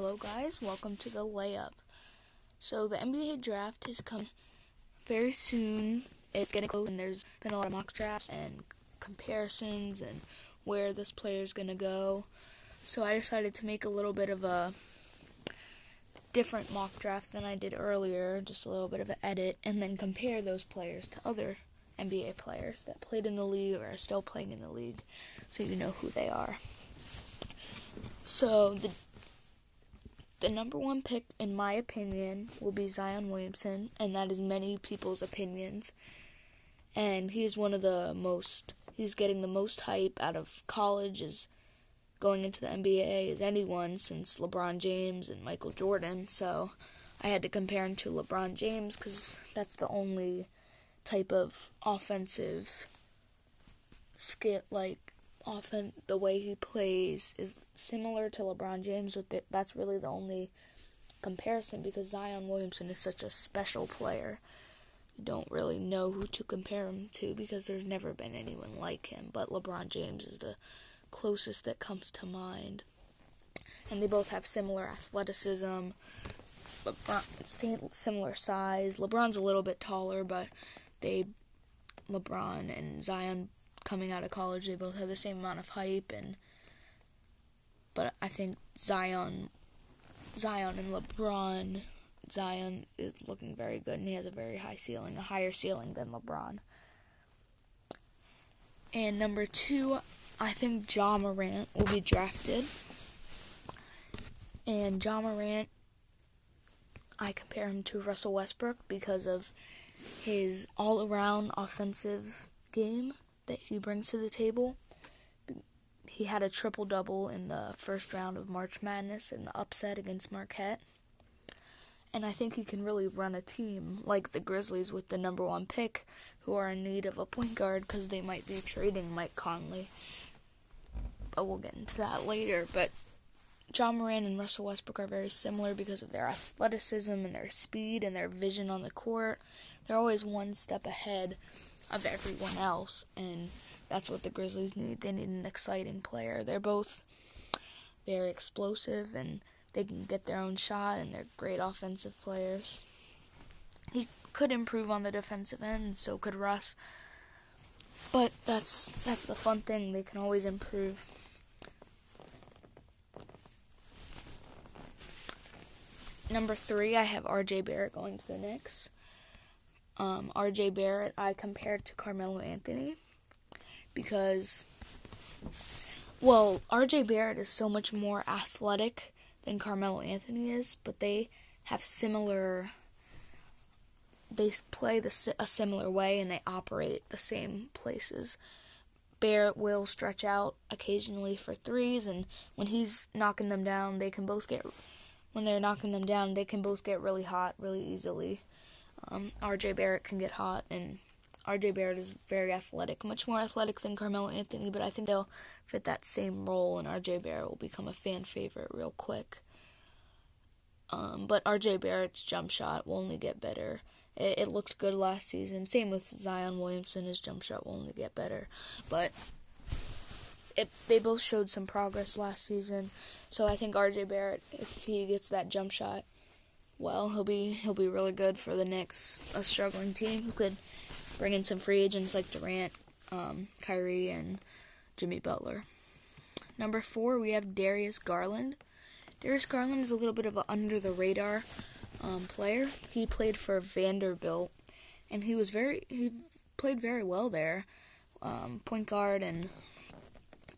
Hello, guys. Welcome to the layup. So, the NBA draft has come very soon. It's getting close, and there's been a lot of mock drafts and comparisons and where this player is going to go. So, I decided to make a little bit of a different mock draft than I did earlier, just a little bit of an edit, and then compare those players to other NBA players that played in the league or are still playing in the league so you know who they are. So, the the number one pick, in my opinion, will be Zion Williamson, and that is many people's opinions. And he is one of the most, he's getting the most hype out of college, is going into the NBA as anyone since LeBron James and Michael Jordan. So I had to compare him to LeBron James because that's the only type of offensive skit like often the way he plays is similar to LeBron James with it. That's really the only comparison because Zion Williamson is such a special player. You don't really know who to compare him to because there's never been anyone like him, but LeBron James is the closest that comes to mind. And they both have similar athleticism, LeBron, similar size. LeBron's a little bit taller, but they LeBron and Zion coming out of college, they both have the same amount of hype and but I think Zion Zion and LeBron Zion is looking very good and he has a very high ceiling, a higher ceiling than LeBron. And number two, I think Ja Morant will be drafted. And Ja Morant I compare him to Russell Westbrook because of his all around offensive game that he brings to the table. He had a triple double in the first round of March Madness in the upset against Marquette. And I think he can really run a team like the Grizzlies with the number one pick, who are in need of a point guard because they might be trading Mike Conley. But we'll get into that later. But Ja Morant and Russell Westbrook are very similar because of their athleticism and their speed and their vision on the court. They're always one step ahead of everyone else, and that's what the Grizzlies need. They need an exciting player. They're both very explosive and they can get their own shot and they're great offensive players. He could improve on the defensive end, so could Russ. But that's that's the fun thing. They can always improve. Number three, I have R.J. Barrett going to the Knicks um, RJ Barrett, I compared to Carmelo Anthony because, well, RJ Barrett is so much more athletic than Carmelo Anthony is, but they have similar. They play the, a similar way and they operate the same places. Barrett will stretch out occasionally for threes, and when he's knocking them down, they can both get. When they're knocking them down, they can both get really hot really easily. Um, RJ Barrett can get hot, and RJ Barrett is very athletic, much more athletic than Carmelo Anthony, but I think they'll fit that same role, and RJ Barrett will become a fan favorite real quick. Um, but RJ Barrett's jump shot will only get better. It, it looked good last season. Same with Zion Williamson, his jump shot will only get better. But it, they both showed some progress last season, so I think RJ Barrett, if he gets that jump shot, well, he'll be he'll be really good for the Knicks, a struggling team who could bring in some free agents like Durant, um, Kyrie, and Jimmy Butler. Number four, we have Darius Garland. Darius Garland is a little bit of an under the radar um, player. He played for Vanderbilt, and he was very he played very well there, um, point guard and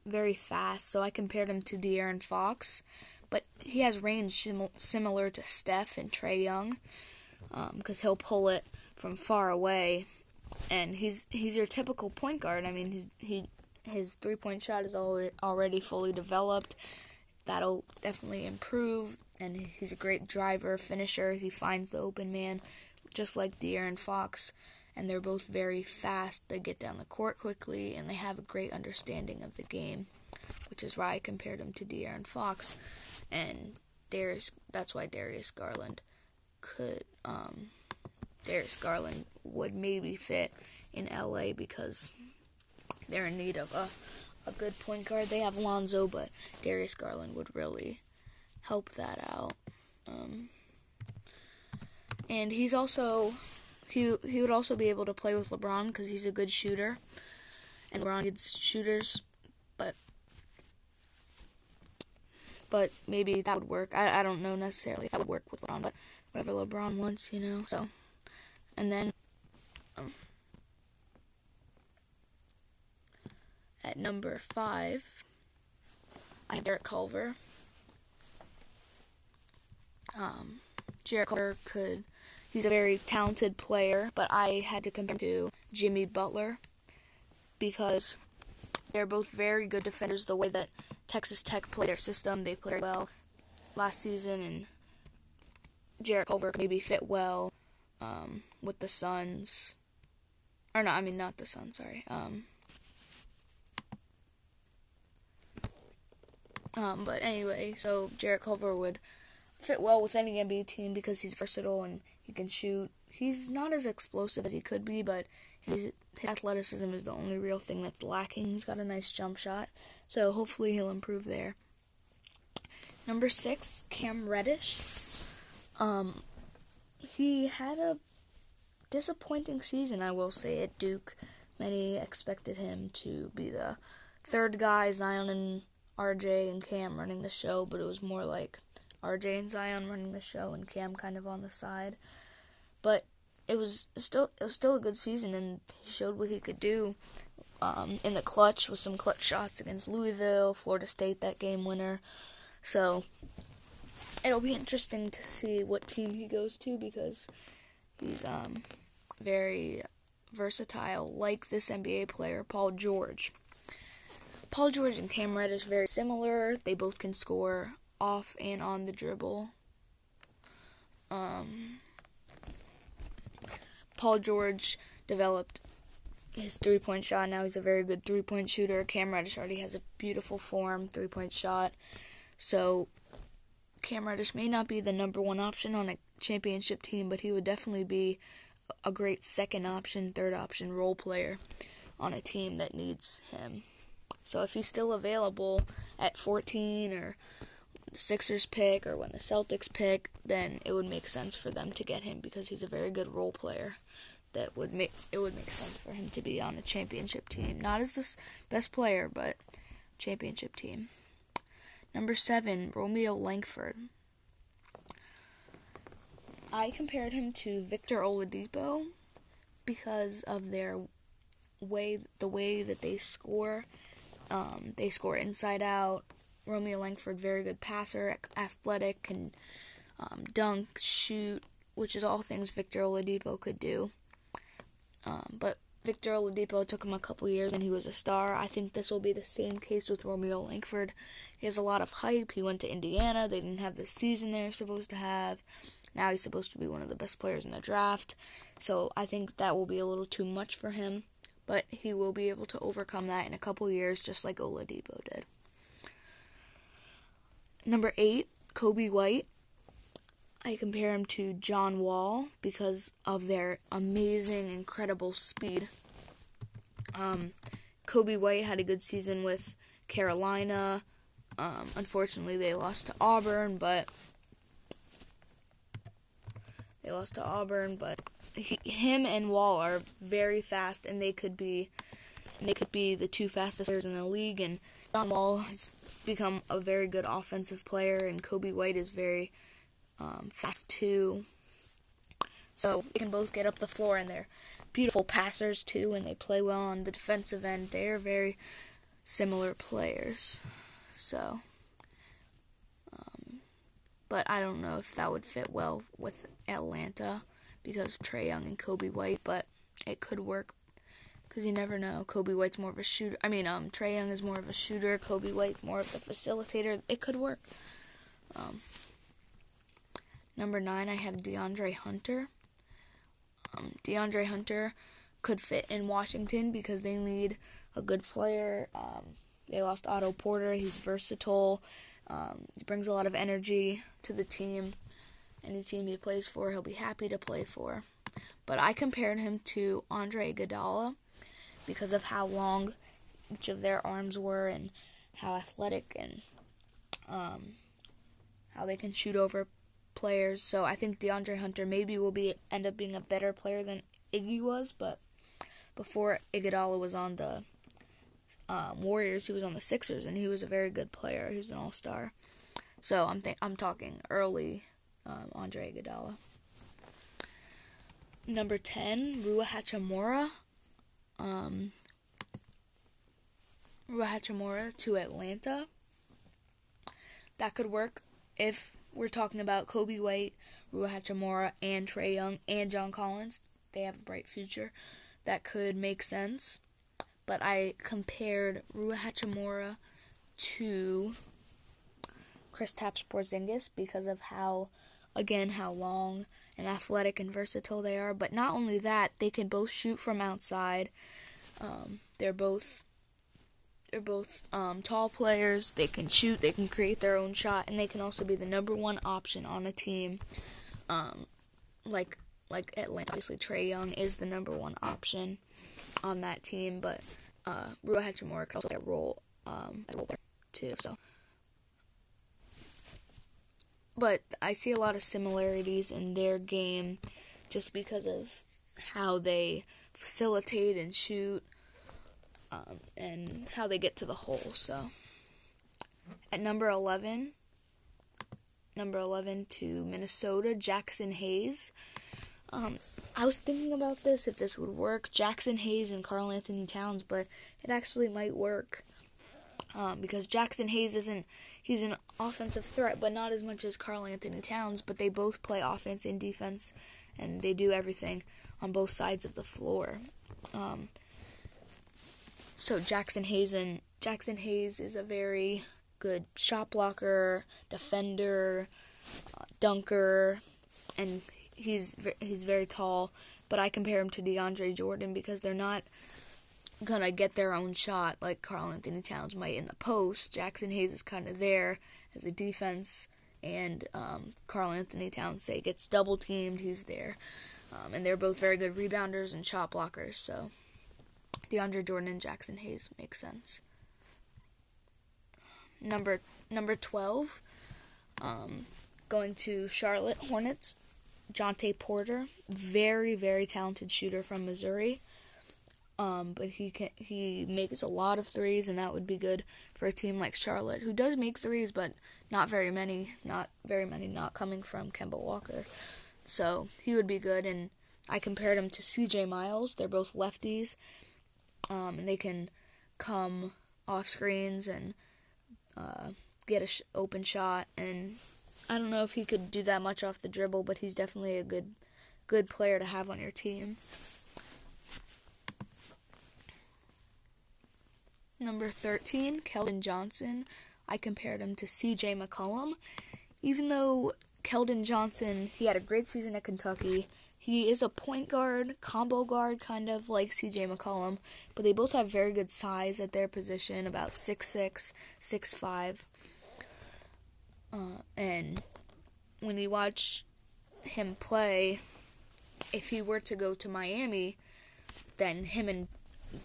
very fast. So I compared him to De'Aaron Fox, but he has range sim- similar to Steph and Trae Young, because um, he'll pull it from far away, and he's he's your typical point guard. I mean, he's he his three point shot is already fully developed. That'll definitely improve, and he's a great driver, finisher. He finds the open man, just like De'Aaron Fox. And they're both very fast. They get down the court quickly, and they have a great understanding of the game, which is why I compared him to De'Aaron Fox and Darius. That's why Darius Garland could. Um, Darius Garland would maybe fit in LA because they're in need of a a good point guard. They have Lonzo, but Darius Garland would really help that out. Um, and he's also he he would also be able to play with LeBron because he's a good shooter, and LeBron needs shooters, but but maybe that would work. I I don't know necessarily if that would work with LeBron, but whatever LeBron wants, you know. So, and then. Um, at number five, I have Jarrett Culver. Um, Jarrett Culver could He's a very talented player, but I had to compare him to Jimmy Butler because they're both very good defenders. The way that Texas Tech play their system, they played well last season, and Jarrett Culver could maybe fit well um, with the Suns. Or no, I mean not the Suns. Sorry. Um, um, but anyway, so Jarrett Culver would fit well with any NBA team because he's versatile and he can shoot. He's not as explosive as he could be, but his, his athleticism is the only real thing that's lacking. He's got a nice jump shot, so hopefully he'll improve there. Number six, Cam Reddish. Um, he had a disappointing season, I will say, at Duke. Many expected him to be the third guy, Zion and RJ and Cam running the show, but it was more like RJ and Zion running the show and Cam kind of on the side. But it was still it was still a good season and he showed what he could do um, in the clutch with some clutch shots against Louisville, Florida State that game winner. So it'll be interesting to see what team he goes to because he's um, very versatile, like this NBA player Paul George. Paul George and Cam Reddish very similar. They both can score off and on the dribble. Um, Paul George developed his three point shot. Now he's a very good three point shooter. Cam Reddish already has a beautiful form three point shot. So Cam Reddish may not be the number one option on a championship team, but he would definitely be a great second option, third option role player on a team that needs him. So if he's still available at 14 or the Sixers pick or when the Celtics pick, then it would make sense for them to get him because he's a very good role player. That would make it would make sense for him to be on a championship team, not as the best player, but championship team. Number seven, Romeo Langford. I compared him to Victor Oladipo because of their way, the way that they score. Um, they score inside out, Romeo Langford, very good passer, athletic, can um, dunk, shoot, which is all things Victor Oladipo could do. Um, but Victor Oladipo took him a couple years and he was a star. I think this will be the same case with Romeo Langford. He has a lot of hype. He went to Indiana. They didn't have the season they're supposed to have. Now he's supposed to be one of the best players in the draft. So I think that will be a little too much for him. But he will be able to overcome that in a couple years, just like Oladipo did. Number eight, Coby White. I compare him to John Wall because of their amazing, incredible speed. Um, Coby White had a good season with Carolina. Um, unfortunately, they lost to Auburn, but they lost to Auburn. But he, him and Wall are very fast, and they could be they could be the two fastest players in the league. And John Wall has become a very good offensive player, and Coby White is very um, fast too. So they can both get up the floor, and they're beautiful passers too, and they play well on the defensive end. They are very similar players. So, um, but I don't know if that would fit well with Atlanta because of Trae Young and Coby White, but it could work because you never know. Coby White's more of a shooter. I mean, um, Trae Young is more of a shooter. Coby White more of the facilitator. It could work. Um, number nine, I have DeAndre Hunter. Um, DeAndre Hunter could fit in Washington because they need a good player. Um, they lost Otto Porter. He's versatile. Um, he brings a lot of energy to the team. Any team he plays for, he'll be happy to play for. But I compared him to Andre Iguodala because of how long each of their arms were and how athletic and um, how they can shoot over players. So I think DeAndre Hunter maybe will be end up being a better player than Iggy was, but before Iguodala was on the um, Warriors, he was on the Sixers, and he was a very good player. He was an All Star. So I'm I'm talking early um, Andre Iguodala. Number ten, Rui Hachimura. Um, Hachimura to Atlanta. That could work if we're talking about Coby White, Rui and Trae Young and John Collins. They have a bright future. That could make sense. But I compared Rui to Kristaps Porzingis because of how, again, how long and athletic and versatile they are. But not only that, they can both shoot from outside. Um, they're both they're both um, tall players. They can shoot. They can create their own shot, and they can also be the number one option on a team. Um, like like Atlanta, obviously Trae Young is the number one option on that team, but uh, Rui Hachimura could also play a role um, too. So, but I see a lot of similarities in their game, just because of how they facilitate and shoot um, and how they get to the hole. So at number 11, number 11 to Minnesota, Jaxson Hayes. Um, I was thinking about this if this would work, Jaxson Hayes and Karl-Anthony Towns, but it actually might work. Um, because Jaxson Hayes isn't he's an offensive threat, but not as much as Karl-Anthony Towns. But they both play offense and defense, and they do everything on both sides of the floor. Um, so Jaxson Hayes and Jaxson Hayes is a very good shot blocker, defender, uh, dunker, and he's he's very tall. But I compare him to DeAndre Jordan because they're not gonna get their own shot like Karl-Anthony Towns might in the post. Jaxson Hayes is kind of there as a defense, and um, Karl-Anthony Towns say gets double teamed, he's there, um, and they're both very good rebounders and shot blockers. So DeAndre Jordan and Jaxson Hayes makes sense. Number number twelve, um, going to Charlotte Hornets, Jontay Porter, very very talented shooter from Missouri. Um, but he can he makes a lot of threes, and that would be good for a team like Charlotte, who does make threes, but not very many, not very many, not coming from Kemba Walker. So he would be good, and I compared him to C.J. Miles. They're both lefties, um, and they can come off screens and uh, get a sh- open shot. And I don't know if he could do that much off the dribble, but he's definitely a good good player to have on your team. Number 13, Keldon Johnson. I compared him to CJ McCollum. Even though Keldon Johnson, he had a great season at Kentucky, he is a point guard, combo guard, kind of like CJ McCollum, but they both have very good size at their position, about 6'6, 6'5. Uh, and when you watch him play, if he were to go to Miami, then him and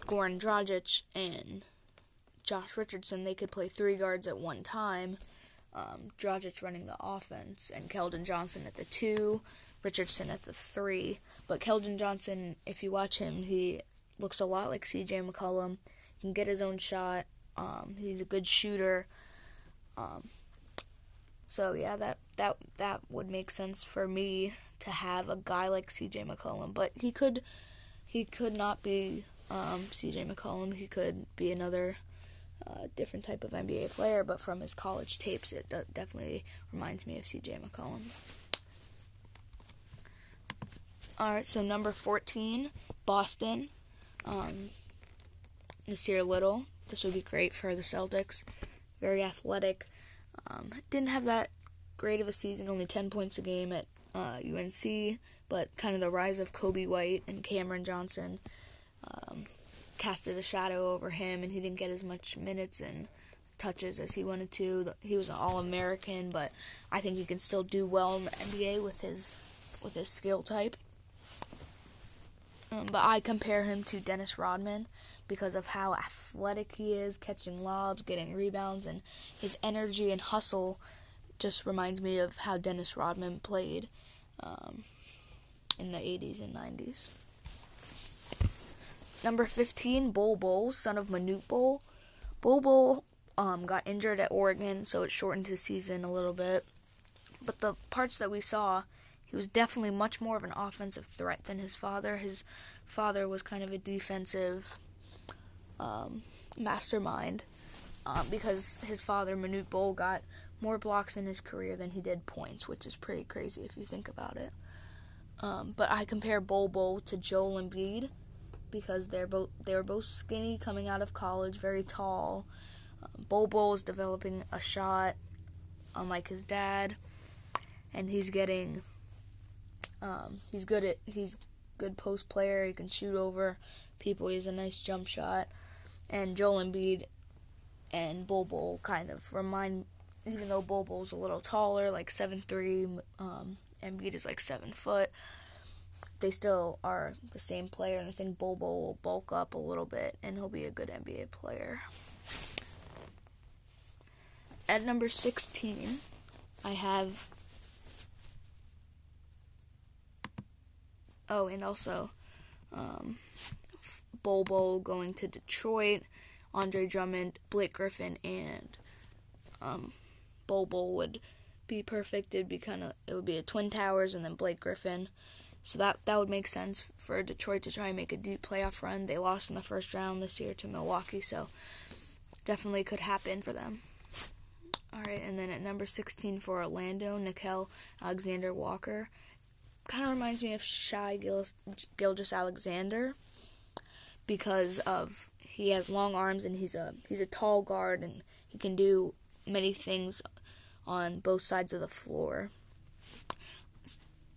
Goran Dragic and Josh Richardson, they could play three guards at one time. Um, running the offense and Keldon Johnson at the two, Richardson at the three. But Keldon Johnson, if you watch him, he looks a lot like C.J. McCollum. He can get his own shot. Um, he's a good shooter. Um, so yeah, that that that would make sense for me to have a guy like C.J. McCollum. But he could he could not be um, C.J. McCollum. He could be another uh, different type of NBA player, but from his college tapes, it d- definitely reminds me of CJ McCollum. Alright, so number 14, Boston. Um, Nassir Little. This would be great for the Celtics. Very athletic. Um, didn't have that great of a season, only 10 points a game at uh, UNC, but kind of the rise of Coby White and Cameron Johnson. Um, casted a shadow over him, and he didn't get as much minutes and touches as he wanted to. He was an All-American, but I think he can still do well in the NBA with his with his skill type. Um, but I compare him to Dennis Rodman because of how athletic he is, catching lobs, getting rebounds, and his energy and hustle just reminds me of how Dennis Rodman played um, in the 80s and 90s. Number 15, Bol Bol, son of Manute Bol. Bol Bol um, got injured at Oregon, so it shortened his season a little bit. But the parts that we saw, he was definitely much more of an offensive threat than his father. His father was kind of a defensive um, mastermind um, because his father, Manute Bol, got more blocks in his career than he did points, which is pretty crazy if you think about it. Um, but I compare Bol Bol to Joel Embiid because they're both they were both skinny coming out of college, very tall. Bol Bol is developing a shot, unlike his dad, and he's getting. Um, he's good at he's good post player. He can shoot over people. He has a nice jump shot, and Joel Embiid and Bol kind of remind even though Bol Bol's a little taller, like seven three, um, Embiid is like seven foot, they still are the same player, and I think Bol will bulk up a little bit, and he'll be a good NBA player. At number sixteen, I have. Oh, and also, um, Bol going to Detroit, Andre Drummond, Blake Griffin, and um, Bol would be perfect. It'd be kind of it would be a Twin Towers and then Blake Griffin. So that that would make sense for Detroit to try and make a deep playoff run. They lost in the first round this year to Milwaukee, so definitely could happen for them. All right, and then at number 16 for Orlando, Nickeil Alexander Walker. Kind of reminds me of Shai Gil- Gilgeous Alexander because of he has long arms and he's a he's a tall guard and he can do many things on both sides of the floor.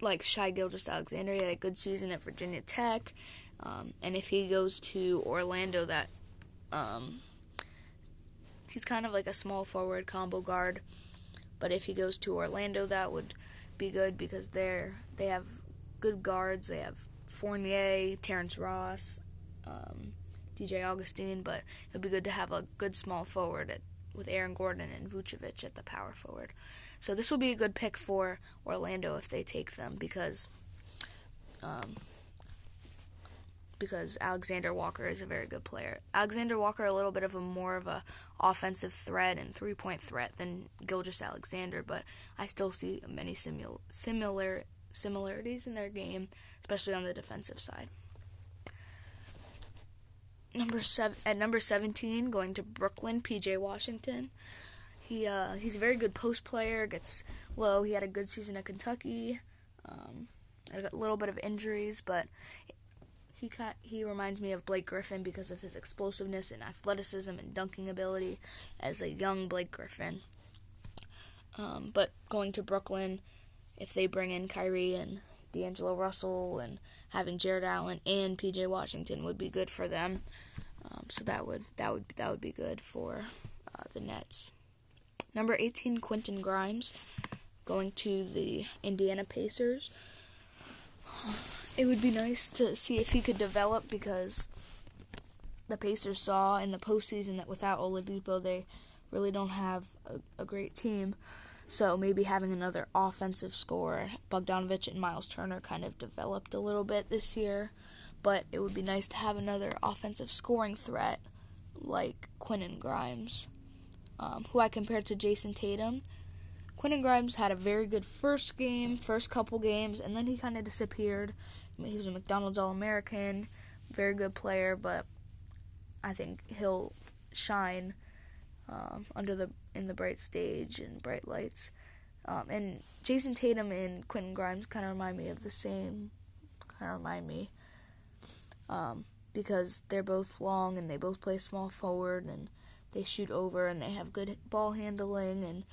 Like Shai Gilgeous Alexander, he had a good season at Virginia Tech, um, and if he goes to Orlando, that um, he's kind of like a small forward combo guard. But if he goes to Orlando, that would be good because they're they have good guards. They have Fournier, Terrence Ross, um, DJ Augustine. but it'd be good to have a good small forward at with Aaron Gordon and Vucevic at the power forward. So this will be a good pick for Orlando if they take them because um, because Alexander Walker is a very good player. Alexander Walker a little bit of a more of a offensive threat and three point threat than Gilgeous Alexander, but I still see many simul- similar similarities in their game, especially on the defensive side. Number seven at number seventeen, going to Brooklyn, PJ Washington. He uh, he's a very good post player. Gets low. He had a good season at Kentucky. Um, a little bit of injuries, but he he reminds me of Blake Griffin because of his explosiveness and athleticism and dunking ability as a young Blake Griffin. Um, but going to Brooklyn, if they bring in Kyrie and D'Angelo Russell and having Jarrett Allen and PJ Washington would be good for them. Um, so that would that would that would be good for uh, the Nets. Number 18, Quentin Grimes, going to the Indiana Pacers. It would be nice to see if he could develop because the Pacers saw in the postseason that without Oladipo, they really don't have a, a great team. So maybe having another offensive scorer, Bogdanovich and Miles Turner kind of developed a little bit this year, but it would be nice to have another offensive scoring threat like Quentin Grimes, um, who I compared to Jayson Tatum. Quentin Grimes had a very good first game, first couple games, and then he kind of disappeared. He was a McDonald's All American, very good player, but I think he'll shine um, under the in the bright stage and bright lights. Um, and Jayson Tatum and Quentin Grimes kind of remind me of the same. Kind of remind me um, because they're both long and they both play small forward and they shoot over and they have good ball handling and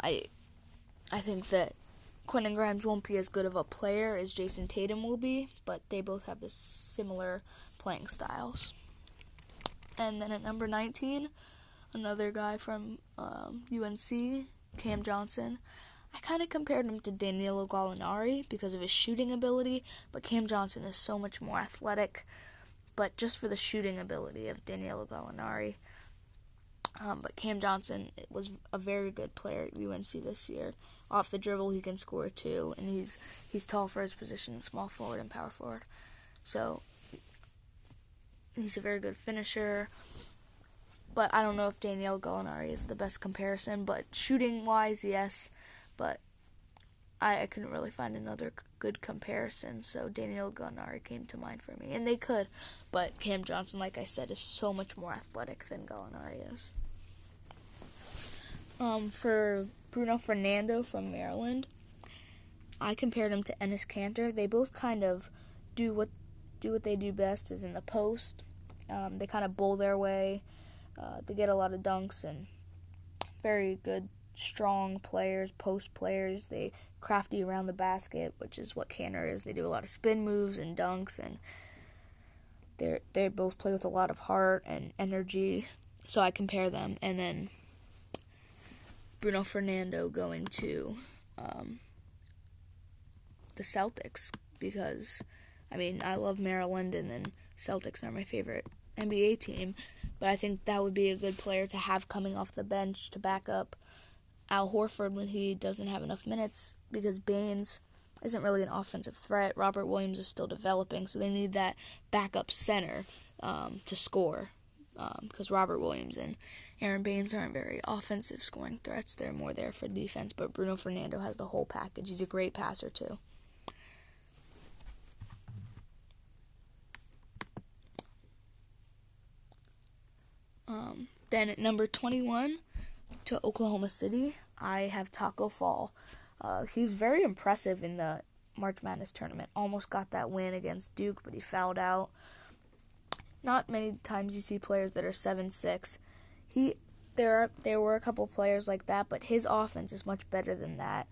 I I think that Quentin Grimes won't be as good of a player as Jayson Tatum will be, but they both have this similar playing styles. And then at number 19, another guy from um, UNC, Cam Johnson. I kind of compared him to Danilo Gallinari because of his shooting ability, but Cam Johnson is so much more athletic. But just for the shooting ability of Danilo Gallinari, Um, but Cam Johnson was a very good player at UNC this year. Off the dribble, he can score too, and he's he's tall for his position, small forward and power forward. So he's a very good finisher. But I don't know if Daniel Gallinari is the best comparison. But shooting wise, yes. But I, I couldn't really find another good comparison, so Daniel Gallinari came to mind for me. And they could, but Cam Johnson, like I said, is so much more athletic than Gallinari is. Um, for Bruno Fernando from Maryland, I compared him to Enes Kanter. They both kind of do what do what they do best is in the post. Um, they kind of bowl their way. Uh, they get a lot of dunks and very good strong players, post players. They crafty around the basket, which is what Kanter is. They do a lot of spin moves and dunks, and they they both play with a lot of heart and energy. So I compare them, and then Bruno Fernando going to um, the Celtics because I mean I love Maryland, and then Celtics are my favorite NBA team. But I think that would be a good player to have coming off the bench to back up Al Horford when he doesn't have enough minutes because Baynes isn't really an offensive threat. Robert Williams is still developing, so they need that backup center um, to score because um, Robert Williams and Aron Baynes aren't very offensive scoring threats. They're more there for defense, but Bruno Fernando has the whole package. He's a great passer, too. Um, then at number 21, to Oklahoma City, I have Tacko Fall. Uh, he's very impressive in the March Madness tournament. Almost got that win against Duke, but he fouled out. Not many times you see players that are seven six. He there are there were a couple players like that, but his offense is much better than that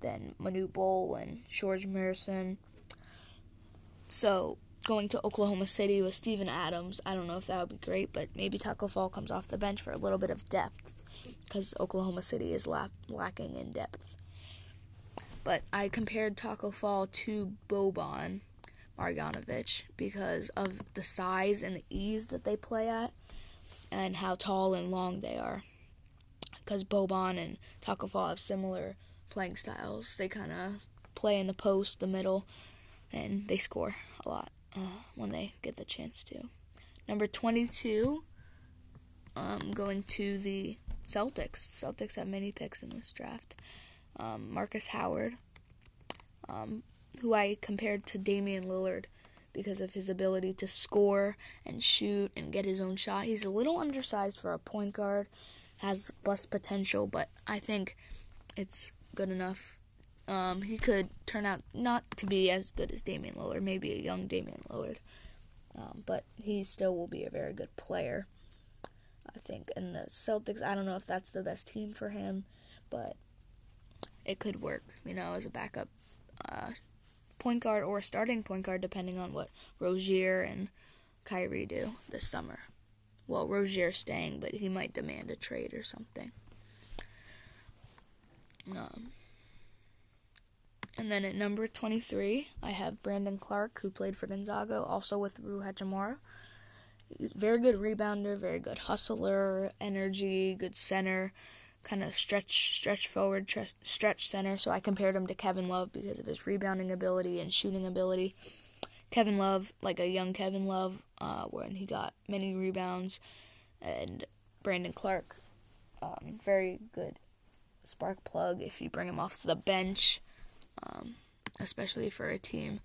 than Manute Bol and George Muresan. So going to Oklahoma City with Steven Adams, I don't know if that would be great, but maybe Tacko Fall comes off the bench for a little bit of depth because Oklahoma City is la- lacking in depth. But I compared Tacko Fall to Boban Marjanovic because of the size and the ease that they play at and how tall and long they are. Because Boban and Tacko have similar playing styles. They kind of play in the post, the middle, and they score a lot uh, when they get the chance to. Number 22, um, going to the Celtics. Celtics have many picks in this draft. Um, Marcus Howard, um, who I compared to Damian Lillard because of his ability to score and shoot and get his own shot. He's a little undersized for a point guard, has bust potential, but I think it's good enough. Um, he could turn out not to be as good as Damian Lillard, maybe a young Damian Lillard, um, but he still will be a very good player. I think. And the Celtics, I don't know if that's the best team for him, but it could work, you know, as a backup uh, point guard or starting point guard, depending on what Rozier and Kyrie do this summer. Well, Rozier's staying, but he might demand a trade or something. Um, and then at number 23, I have Brandon Clarke, who played for Gonzaga, also with Rui Hachimura. He's very good rebounder, very good hustler, energy, good center, kind of stretch stretch forward, stretch center. So I compared him to Kevin Love because of his rebounding ability and shooting ability. Kevin Love, like a young Kevin Love, uh, when he got many rebounds, and Brandon Clarke, um, very good spark plug if you bring him off the bench, um, especially for a team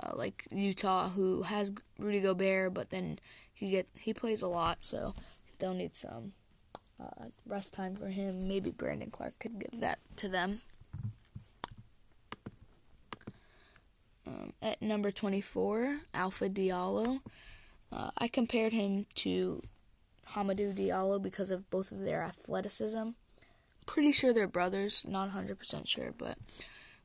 uh, like Utah who has Rudy Gobert, but then he get he plays a lot, so they'll need some uh, rest time for him. Maybe Brandon Clarke could give that to them. Um, at number 24, Alpha Diallo. Uh, I compared him to Hamidou Diallo because of both of their athleticism. Pretty sure they're brothers, not 100% sure, but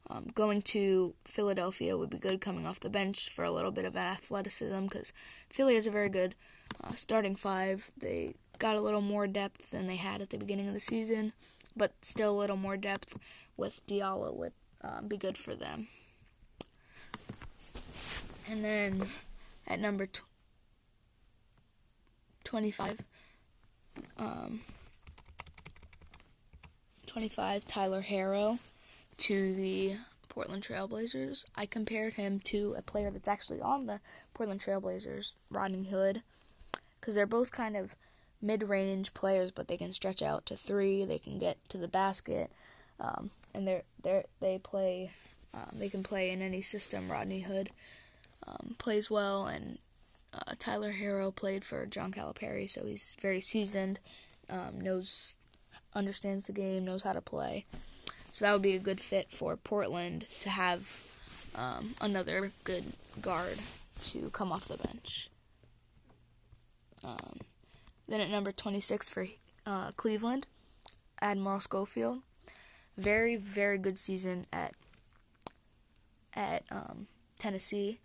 um, going to Philadelphia would be good coming off the bench for a little bit of athleticism because Philly has a very good uh, starting five. They got a little more depth than they had at the beginning of the season, but still a little more depth with Diallo would um, be good for them. And then at number tw- 25, um, 25, Tyler Herro to the Portland Trailblazers. I compared him to a player that's actually on the Portland Trailblazers, Rodney Hood, because they're both kind of mid-range players, but they can stretch out to three. They can get to the basket, um, and they're they they play. Um, they can play in any system. Rodney Hood um, plays well, and uh, Tyler Herro played for John Calipari, so he's very seasoned, um, knows, understands the game, knows how to play. So that would be a good fit for Portland to have um, another good guard to come off the bench. Um, then at number 26 for uh, Cleveland, Admiral Schofield. Very, very good season at at um, Tennessee.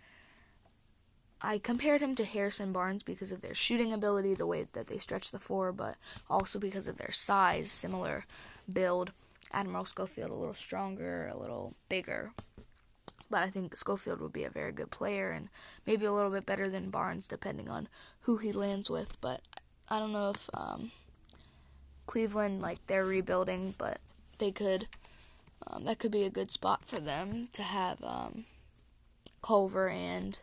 I compared him to Harrison Barnes because of their shooting ability, the way that they stretch the floor, but also because of their size, similar build. Admiral Schofield a little stronger, a little bigger. But I think Schofield would be a very good player and maybe a little bit better than Barnes, depending on who he lands with. But I don't know if um, Cleveland, like, they're rebuilding, but they could. Um, that could be a good spot for them to have um, Culver and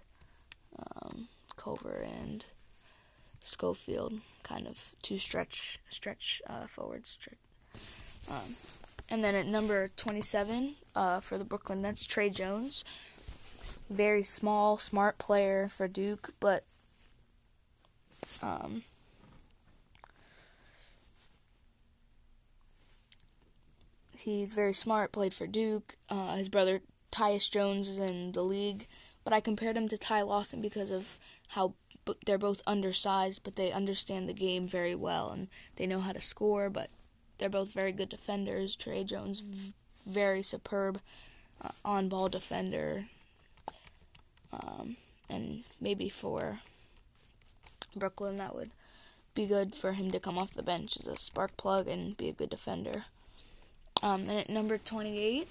um, Culver and Schofield, kind of two stretch stretch uh, forwards. Um, and then at number 27 uh, for the Brooklyn Nets, Tre Jones. Very small, smart player for Duke, but um, he's very smart, played for Duke. Uh, his brother Tyus Jones is in the league but I compared him to Ty Lawson because of how they're both undersized, but they understand the game very well and they know how to score. But they're both very good defenders. Tre Jones, very superb uh, on-ball defender, um, and maybe for Brooklyn that would be good for him to come off the bench as a spark plug and be a good defender. Um, and at number 28,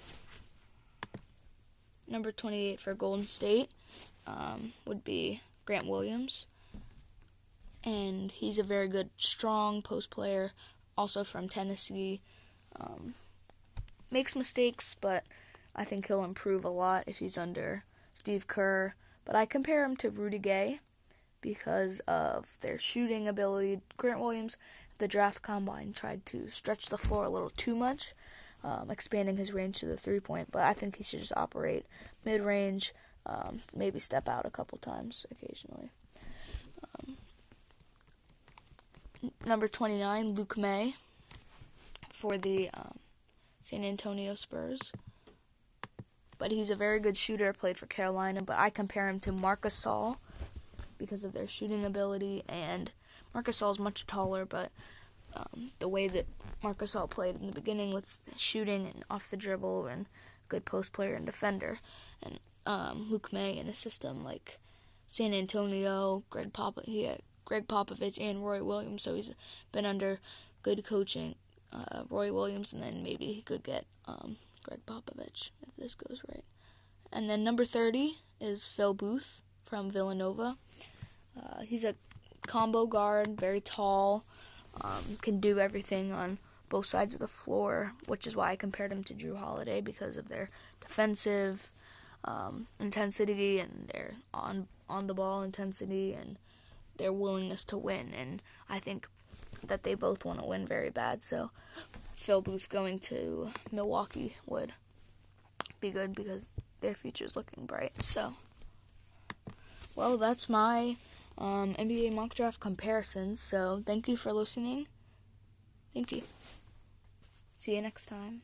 number 28 for Golden State um, would be Grant Williams. And he's a very good, strong post player, also from Tennessee. Um, makes mistakes, but I think he'll improve a lot if he's under Steve Kerr. But I compare him to Rudy Gay because of their shooting ability. Grant Williams, the draft combine, tried to stretch the floor a little too much, um, expanding his range to the three point. But I think he should just operate mid range, um, maybe step out a couple times occasionally. Um, number 29, Luke Maye for the um, San Antonio Spurs. But he's a very good shooter, played for Carolina. But I compare him to Marcus Gasol because of their shooting ability. And Marcus Gasol is much taller, but um, the way that Marc All played in the beginning with shooting and off the dribble and good post player and defender, and um, Luke Maye in a system like San Antonio, Greg Pop, he had Gregg Popovich and Roy Williams, so he's been under good coaching. Uh, Roy Williams, and then maybe he could get um, Gregg Popovich if this goes right. And then number 30 is Phil Booth from Villanova. Uh, he's a combo guard, very tall, um, can do everything on both sides of the floor, which is why I compared him to Jrue Holiday because of their defensive um, intensity and their on on the ball intensity and their willingness to win. And I think that they both want to win very bad. So Phil Booth going to Milwaukee would be good because their future is looking bright. So, well, that's my um, NBA mock draft comparisons. So thank you for listening. Thank you. See you next time.